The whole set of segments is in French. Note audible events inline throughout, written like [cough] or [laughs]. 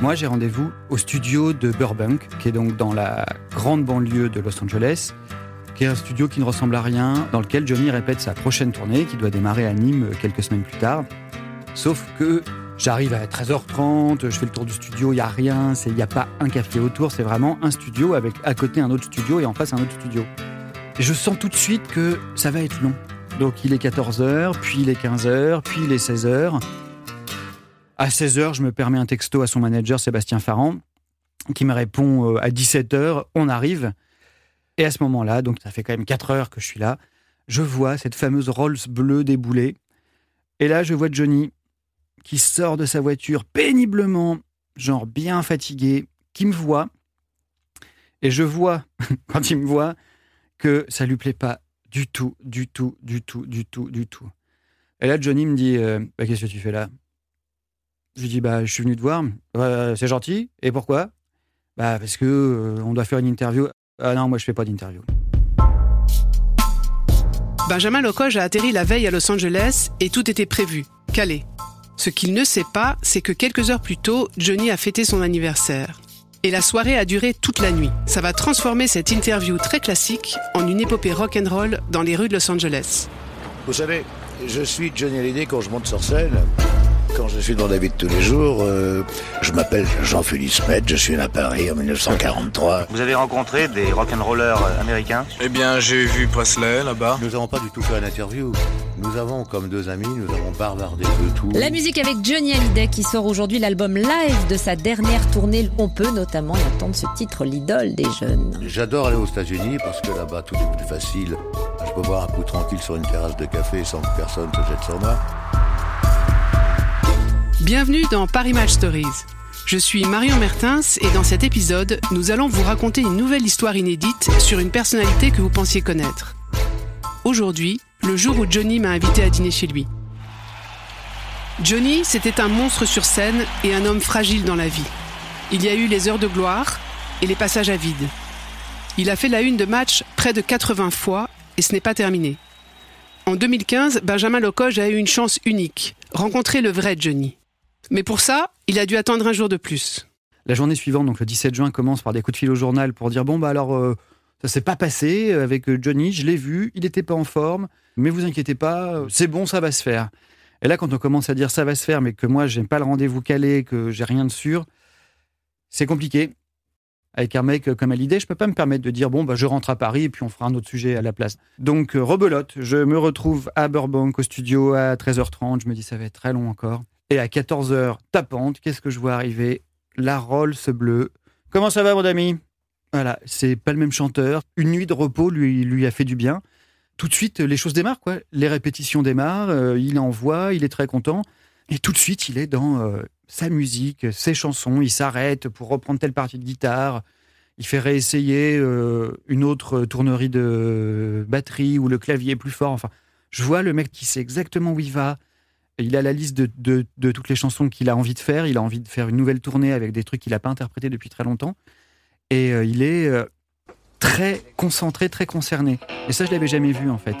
Moi, j'ai rendez-vous au studio de Burbank, qui est donc dans la grande banlieue de Los Angeles, qui est un studio qui ne ressemble à rien, dans lequel Johnny répète sa prochaine tournée, qui doit démarrer à Nîmes quelques semaines plus tard. Sauf que j'arrive à 13h30, je fais le tour du studio, il n'y a rien, il n'y a pas un café autour, c'est vraiment un studio avec à côté un autre studio et en face un autre studio. Et je sens tout de suite que ça va être long. Donc il est 14h, puis il est 15h, puis il est 16h. À 16h, je me permets un texto à son manager Sébastien Farran qui me répond euh, à 17h, on arrive. Et à ce moment-là, donc ça fait quand même 4 heures que je suis là, je vois cette fameuse Rolls bleue déboulée. Et là, je vois Johnny qui sort de sa voiture péniblement, genre bien fatigué, qui me voit. Et je vois, [laughs] quand il me voit, que ça lui plaît pas du tout, du tout, du tout, du tout, du tout. Et là, Johnny me dit euh, bah, Qu'est-ce que tu fais là? Je lui dis bah, Je suis venu te voir. c'est gentil. Et pourquoi? Bah, Parce que euh, on doit faire une interview. Ah non, moi, je fais pas d'interview. Benjamin Locoge a atterri la veille à Los Angeles et tout était prévu, calé. Ce qu'il ne sait pas, c'est que quelques heures plus tôt, Johnny a fêté son anniversaire. Et la soirée a duré toute la nuit. Ça va transformer cette interview très classique en une épopée rock'n'roll dans les rues de Los Angeles. Vous savez, je suis Johnny Hallyday quand je monte sur scène. Quand je suis dans la vie de tous les jours, euh, je m'appelle Jean-Philippe Smet, je suis né à Paris en 1943. Vous avez rencontré des rock'n'rollers américains? Eh bien, j'ai vu Presley là-bas. Nous n'avons pas du tout fait une interview. Nous avons, comme deux amis, nous avons barbardé de tout. La musique avec Johnny Hallyday qui sort aujourd'hui l'album live de sa dernière tournée. On peut notamment entendre ce titre, l'idole des jeunes. J'adore aller aux États-Unis parce que là-bas tout est plus facile. Je peux boire un coup tranquille sur une terrasse de café sans que personne se jette sur moi. Bienvenue dans Paris Match Stories. Je suis Marion Mertens et dans cet épisode, nous allons vous raconter une nouvelle histoire inédite sur une personnalité que vous pensiez connaître. Aujourd'hui, le jour où Johnny m'a invité à dîner chez lui. Johnny, c'était un monstre sur scène et un homme fragile dans la vie. Il y a eu les heures de gloire et les passages à vide. Il a fait la une de match près de 80 fois et ce n'est pas terminé. En 2015, Benjamin Locoge a eu une chance unique, rencontrer le vrai Johnny. Mais pour ça, il a dû attendre un jour de plus. La journée suivante, donc le 17 juin, commence par des coups de fil au journal pour dire bon bah alors euh, ça s'est pas passé avec euh, Johnny, je l'ai vu, il n'était pas en forme, mais vous inquiétez pas, c'est bon, ça va se faire. Et là, quand on commence à dire ça va se faire, mais que moi j'ai pas le rendez-vous calé, que j'ai rien de sûr, c'est compliqué. Avec un mec comme Hallyday, je peux pas me permettre de dire bon bah je rentre à Paris et puis on fera un autre sujet à la place. Donc euh, rebelote, je me retrouve à Burbank au studio à 13h30, je me dis ça va être très long encore. Et à 14h tapante, qu'est-ce que je vois arriver? La Rolls bleue. Comment ça va, mon ami? Voilà, c'est pas le même chanteur. Une nuit de repos lui, lui a fait du bien. Tout de suite, les choses démarrent, quoi. Les répétitions démarrent, euh, il envoie, il est très content. Et tout de suite, il est dans euh, sa musique, ses chansons. Il s'arrête pour reprendre telle partie de guitare. Il fait réessayer euh, une autre tournerie de batterie où le clavier est plus fort. Enfin, je vois le mec qui sait exactement où il va, il a la liste de, toutes les chansons qu'il a envie de faire. Il a envie de faire une nouvelle tournée avec des trucs qu'il n'a pas interprétés depuis très longtemps. Et euh, il est euh, très concentré, très concerné. Et ça, je l'avais jamais vu en fait.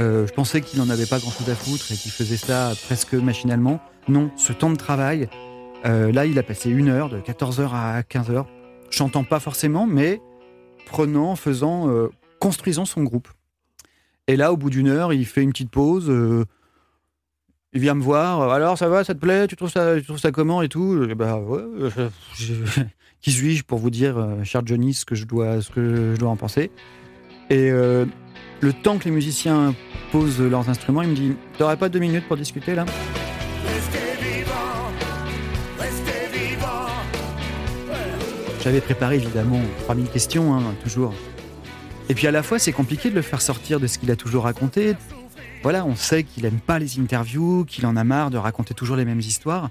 Euh, je pensais qu'il n'en avait pas grand-chose à foutre et qu'il faisait ça presque machinalement. Non, ce temps de travail, là, il a passé une heure, de 14h à 15h. J'entends pas forcément, mais prenant, faisant, euh, construisant son groupe. Et là, au bout d'une heure, il fait une petite pause. Euh, il vient me voir. Alors, ça va, ça te plaît? Tu trouves ça, tu trouves ça comment et tout? Bah, [laughs] Qui suis-je pour vous dire, euh, cher Johnny, ce que je dois, ce que je dois en penser? Et le temps que les musiciens posent leurs instruments, il me dit T'aurais pas deux minutes pour discuter là J'avais préparé évidemment 3000 questions, hein, toujours. Et puis à la fois, c'est compliqué de le faire sortir de ce qu'il a toujours raconté. Voilà, on sait qu'il aime pas les interviews, qu'il en a marre de raconter toujours les mêmes histoires.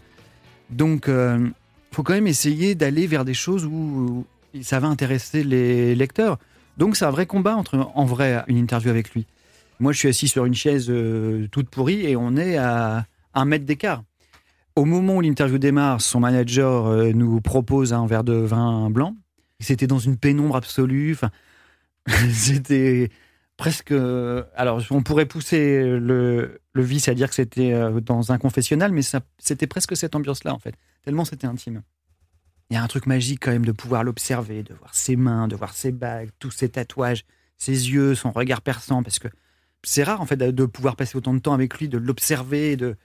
Donc, euh, faut quand même essayer d'aller vers des choses où ça va intéresser les lecteurs. Donc, c'est un vrai combat entre, en vrai, une interview avec lui. Moi, je suis assis sur une chaise euh, toute pourrie et on est à un mètre d'écart. Au moment où l'interview démarre, son manager euh, nous propose un verre de vin blanc. C'était dans une pénombre absolue. [laughs] C'était presque. euh, Alors, on pourrait pousser le, le vice à dire que c'était euh, dans un confessionnal, mais c'était presque cette ambiance-là, en fait. Tellement c'était intime. Il y a un truc magique, quand même, de pouvoir l'observer, de voir ses mains, de voir ses bagues, tous ses tatouages, ses yeux, son regard perçant, parce que c'est rare, en fait, de pouvoir passer autant de temps avec lui, de l'observer, de,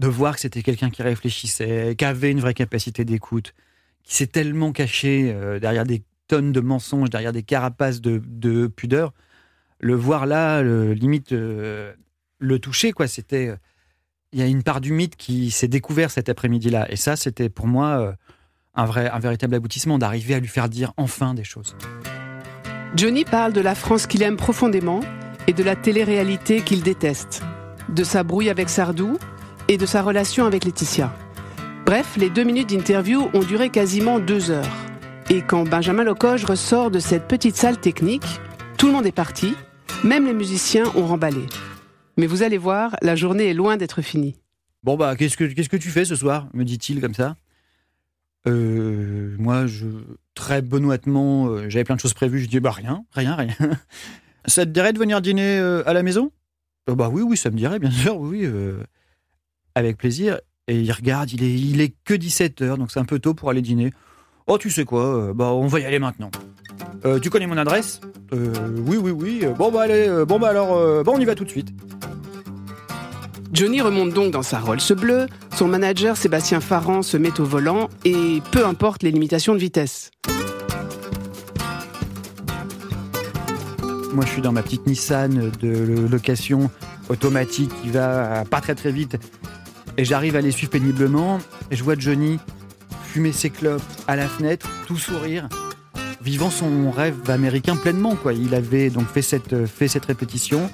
de voir que c'était quelqu'un qui réfléchissait, qui avait une vraie capacité d'écoute, qui s'est tellement caché euh, derrière des tonnes de mensonges, derrière des carapaces de, de pudeur. Le voir là, le- limite euh, le toucher, quoi. C'était, euh, il y a une part du mythe qui s'est découvert cet après-midi-là, et ça, c'était pour moi un vrai, un véritable aboutissement d'arriver à lui faire dire enfin des choses. Johnny parle de la France qu'il aime profondément et de la télé-réalité qu'il déteste, de sa brouille avec Sardou et de sa relation avec Laetitia. Bref, les deux minutes d'interview ont duré quasiment deux heures. Et quand Benjamin Locoge ressort de cette petite salle technique, tout le monde est parti, même les musiciens ont remballé. Mais vous allez voir, la journée est loin d'être finie. Bon bah qu'est-ce que tu fais ce soir me dit-il comme ça? Euh, moi je très benoîtement euh, j'avais plein de choses prévues je dis bah rien rien rien. [laughs] ça te dirait de venir dîner euh, à la maison? Euh, Bah oui oui ça me dirait bien sûr oui avec plaisir et il regarde il est il est que 17 h donc c'est un peu tôt pour aller dîner. Oh tu sais quoi euh, bah on va y aller maintenant. Euh, tu connais mon adresse? Euh, Oui oui oui bon bah allez bon bah alors bon on y va tout de suite. Johnny remonte donc dans sa Rolls bleue, son manager Sébastien Farran se met au volant et peu importe les limitations de vitesse. Moi, je suis dans ma petite Nissan de location automatique qui va pas très très vite. Et j'arrive à les suivre péniblement. Et je vois Johnny fumer ses clopes à la fenêtre, tout sourire, vivant son rêve américain pleinement. Quoi. Il avait donc fait cette, fait cette répétition.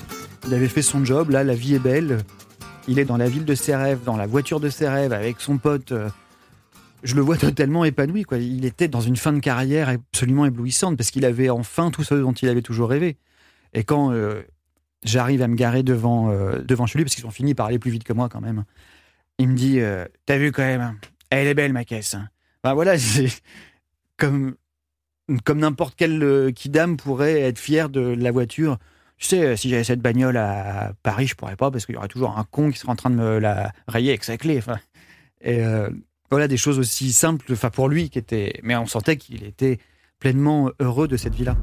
Il avait fait son job. Là, la vie est belle. Il est dans la ville de ses rêves, dans la voiture de ses rêves, avec son pote. euh, Je le vois totalement épanoui. Quoi. Il était dans une fin de carrière absolument éblouissante parce qu'il avait enfin tout ce dont il avait toujours rêvé. Et quand euh, j'arrive à me garer devant, euh, devant chez lui, parce qu'ils ont fini par aller plus vite que moi quand même, il me dit euh, T'as vu quand même, hein, elle est belle ma caisse. Enfin, voilà, [laughs] c'est comme, comme n'importe quel euh, kidam pourrait être fier de la voiture. Tu sais, euh, si j'avais cette bagnole à Paris, je pourrais pas, parce qu'il y aurait toujours un con qui serait en train de me la rayer avec sa clé. Enfin, et voilà, des choses aussi simples, enfin pour lui, qui étaient. Mais on sentait qu'il était pleinement heureux de cette vie-là.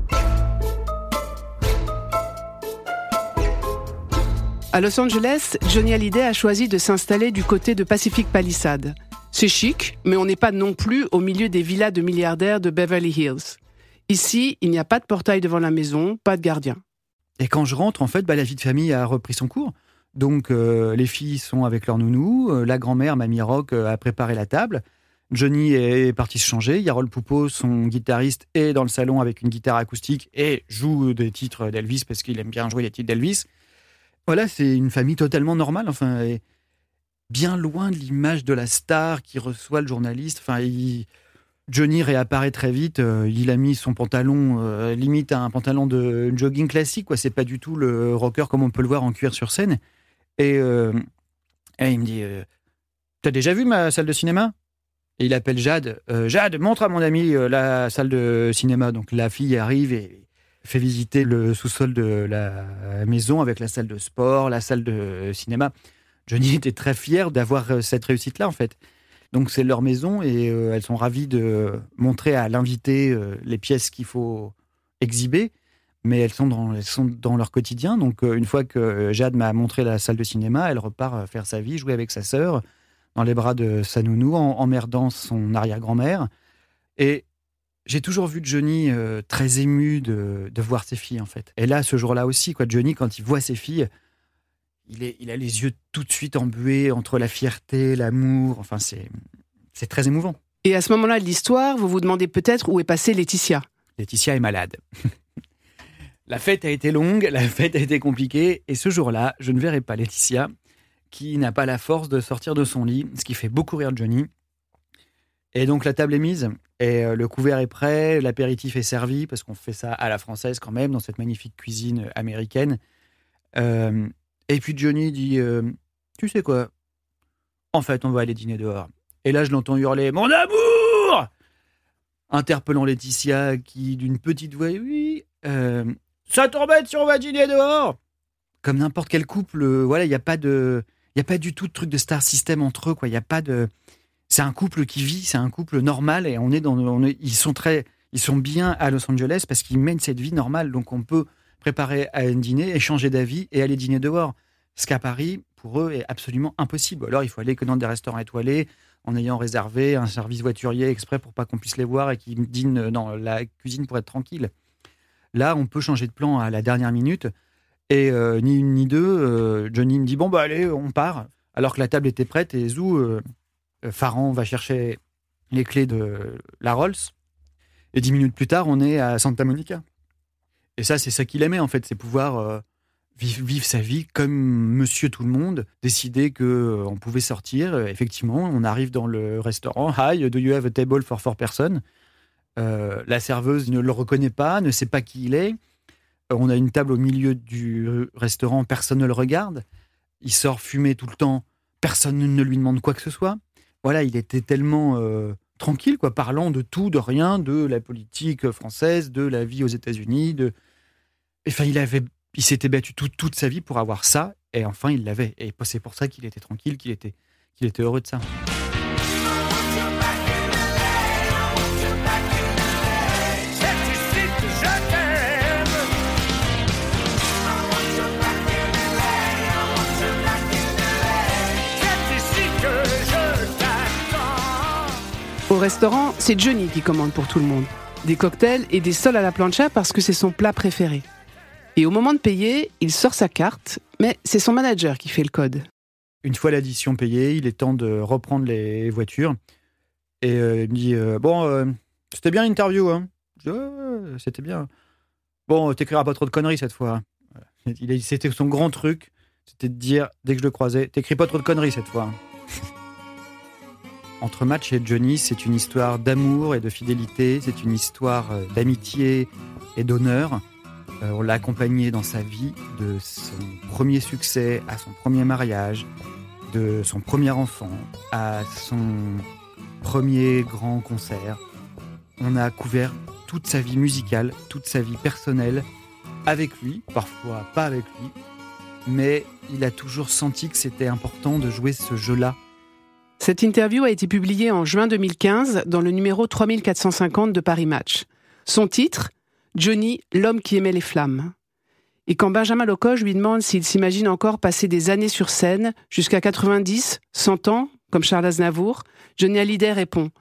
À Los Angeles, Johnny Hallyday a choisi de s'installer du côté de Pacific Palisades. C'est chic, mais on n'est pas non plus au milieu des villas de milliardaires de Beverly Hills. Ici, il n'y a pas de portail devant la maison, pas de gardien. Et quand je rentre, en fait, bah, la vie de famille a repris son cours. Donc, euh, les filles sont avec leur nounou. euh, la grand-mère, Mamie Rock, euh, a préparé la table. Johnny est parti se changer. Yarol Poupeau, son guitariste, est dans le salon avec une guitare acoustique et joue des titres d'Elvis parce qu'il aime bien jouer les titres d'Elvis. Voilà, c'est une famille totalement normale. Enfin, et bien loin de l'image de la star qui reçoit le journaliste. Enfin, Johnny réapparaît très vite. euh, il a mis son pantalon euh, limite à un pantalon de jogging classique. Quoi, c'est pas du tout le rocker comme on peut le voir en cuir sur scène. Et, euh, et il me dit T'as déjà vu ma salle de cinéma? Et il appelle Jade. Jade, montre à mon ami la salle de cinéma. Donc la fille arrive et fait visiter le sous-sol de la maison avec la salle de sport, la salle de cinéma. Johnny [laughs] était très fier d'avoir euh, cette réussite-là, en fait. Donc c'est leur maison et euh, elles sont ravies de montrer à l'invité euh, les pièces qu'il faut exhiber, mais elles sont dans, elles sont dans leur quotidien. Donc une fois que Jade m'a montré la salle de cinéma, elle repart faire sa vie, jouer avec sa sœur dans les bras de sa nounou, en emmerdant son arrière-grand-mère. Et j'ai toujours vu Johnny euh, très ému de, de voir ses filles, en fait. Et là, ce jour-là aussi, quoi, Johnny, quand il voit ses filles, il, est, il a les yeux tout de suite embués entre la fierté, l'amour. Enfin, c'est, c'est très émouvant. Et à ce moment-là de l'histoire, vous vous demandez peut-être où est passée Laetitia? Laetitia est malade. [laughs] la fête a été longue, la fête a été compliquée, et ce jour-là, je ne verrai pas Laetitia, qui n'a pas la force de sortir de son lit, ce qui fait beaucoup rire Johnny. Et donc la table est mise, et euh, le couvert est prêt, l'apéritif est servi, parce qu'on fait ça à la française quand même, dans cette magnifique cuisine américaine. Euh, et puis Johnny dit, euh, tu sais quoi? En fait, on va aller dîner dehors. Et là, je l'entends hurler, mon amour interpellant Laetitia qui, d'une petite voix, oui, Ça t'embête si on va dîner dehors Comme n'importe quel couple, voilà, il n'y a pas de. Il y a pas du tout de truc de star system entre eux, quoi. Il n'y a pas de. C'est un couple qui vit, c'est un couple normal et on est dans. ils sont très. Ils sont bien à Los Angeles parce qu'ils mènent cette vie normale. Donc on peut préparer à un dîner, échanger d'avis et aller dîner dehors. Ce qu'à Paris, pour eux, est absolument impossible. Alors il faut aller que dans des restaurants étoilés en ayant réservé un service voiturier exprès pour pas qu'on puisse les voir et qu'ils dînent dans la cuisine pour être tranquille. Là, on peut changer de plan à la dernière minute. Et euh, ni une ni deux, euh, Johnny me dit Bon, bah allez, on part. Alors que la table était prête et Zou, euh, euh, Farhan va chercher les clés de la Rolls. Et dix minutes plus tard, on est à Santa Monica. Et ça, c'est ça qu'il aimait, en fait, c'est pouvoir euh, vivre, sa vie comme monsieur tout le monde, décider que euh, pouvait sortir. Euh, Effectivement, on arrive dans le restaurant. Hi, do you have a table for four person? Euh, La serveuse ne le reconnaît pas, ne sait pas qui il est. Euh, On a une table au milieu du restaurant, personne ne le regarde. Il sort fumer tout le temps, personne ne lui demande quoi que ce soit. Voilà, il était tellement euh, tranquille, quoi, parlant de tout, de rien, de la politique française, de la vie aux États-Unis. De... Enfin, il avait, il s'était battu tout- toute sa vie pour avoir ça, et enfin, il l'avait. Et c'est pour ça qu'il était tranquille, qu'il était, qu'il était heureux de ça. Restaurant, c'est Johnny qui commande pour tout le monde. Des cocktails et des sols à la plancha parce que c'est son plat préféré. Et au moment de payer, il sort sa carte, mais c'est son manager qui fait le code. Une fois l'addition payée, il est temps de reprendre les voitures. Et euh, il me dit euh, Bon, euh, c'était bien l'interview, hein C'était bien. Bon, t'écriras pas trop de conneries cette fois. A- C'était son grand truc, c'était de dire, dès que je le croisais, t'écris pas trop de conneries cette fois. Entre Match et Johnny, c'est une histoire d'amour et de fidélité, c'est une histoire euh, d'amitié et d'honneur. Euh, on l'a accompagné dans sa vie, de son premier succès à son premier mariage, de son premier enfant à son premier grand concert. On a couvert toute sa vie musicale, toute sa vie personnelle avec lui, parfois pas avec lui, mais il a toujours senti que c'était important de jouer ce jeu-là. Cette interview a été publiée en juin 2015 dans le numéro 3450 de Paris Match. Son titre Johnny, l'homme qui aimait les flammes. Et quand Benjamin Locoge lui demande s'il s'imagine encore passer des années sur scène, jusqu'à 90, 100 ans, comme Charles Aznavour, Johnny Hallyday répond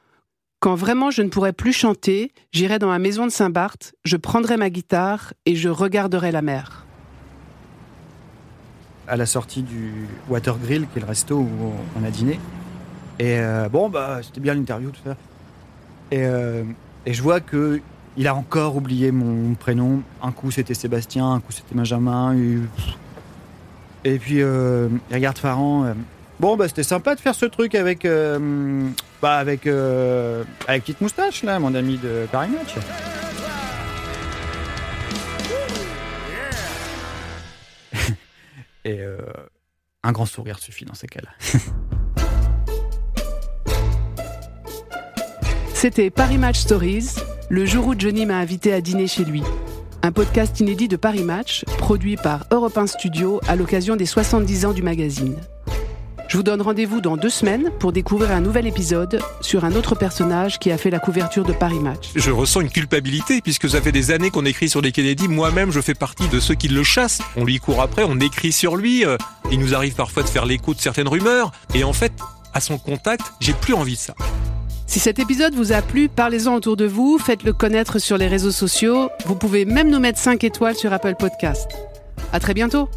Quand vraiment je ne pourrai plus chanter, j'irai dans ma maison de Saint-Barth, je prendrai ma guitare et je regarderai la mer. à la sortie du Water Grill, qui est le resto où on a dîné. Et euh, bon, bah, c'était bien l'interview, tout ça. Et, euh, et je vois que il a encore oublié mon prénom. Un coup c'était Sébastien, un coup c'était Benjamin. Et, puis euh, il regarde Farhan. bon, bah, c'était sympa de faire ce truc avec, bah, avec, avec Petite Moustache, là, mon ami de Paris Match. [laughs] Et un grand sourire suffit dans ces cas-là. [laughs] C'était Paris Match Stories, le jour où Johnny m'a invité à dîner chez lui. Un podcast inédit de Paris Match, produit par Europe 1 Studio à l'occasion des 70 ans du magazine. Je vous donne rendez-vous dans deux semaines pour découvrir un nouvel épisode sur un autre personnage qui a fait la couverture de Paris Match. Je ressens une culpabilité puisque ça fait des années qu'on écrit sur les Kennedy. Moi-même, je fais partie de ceux qui le chassent. On lui court après, on écrit sur lui. euh, Il nous arrive parfois de faire l'écho de certaines rumeurs. Et en fait, à son contact, j'ai plus envie de ça. Si cet épisode vous a plu, parlez-en autour de vous, faites-le connaître sur les réseaux sociaux. Vous pouvez même nous mettre 5 étoiles sur Apple Podcast. À très bientôt!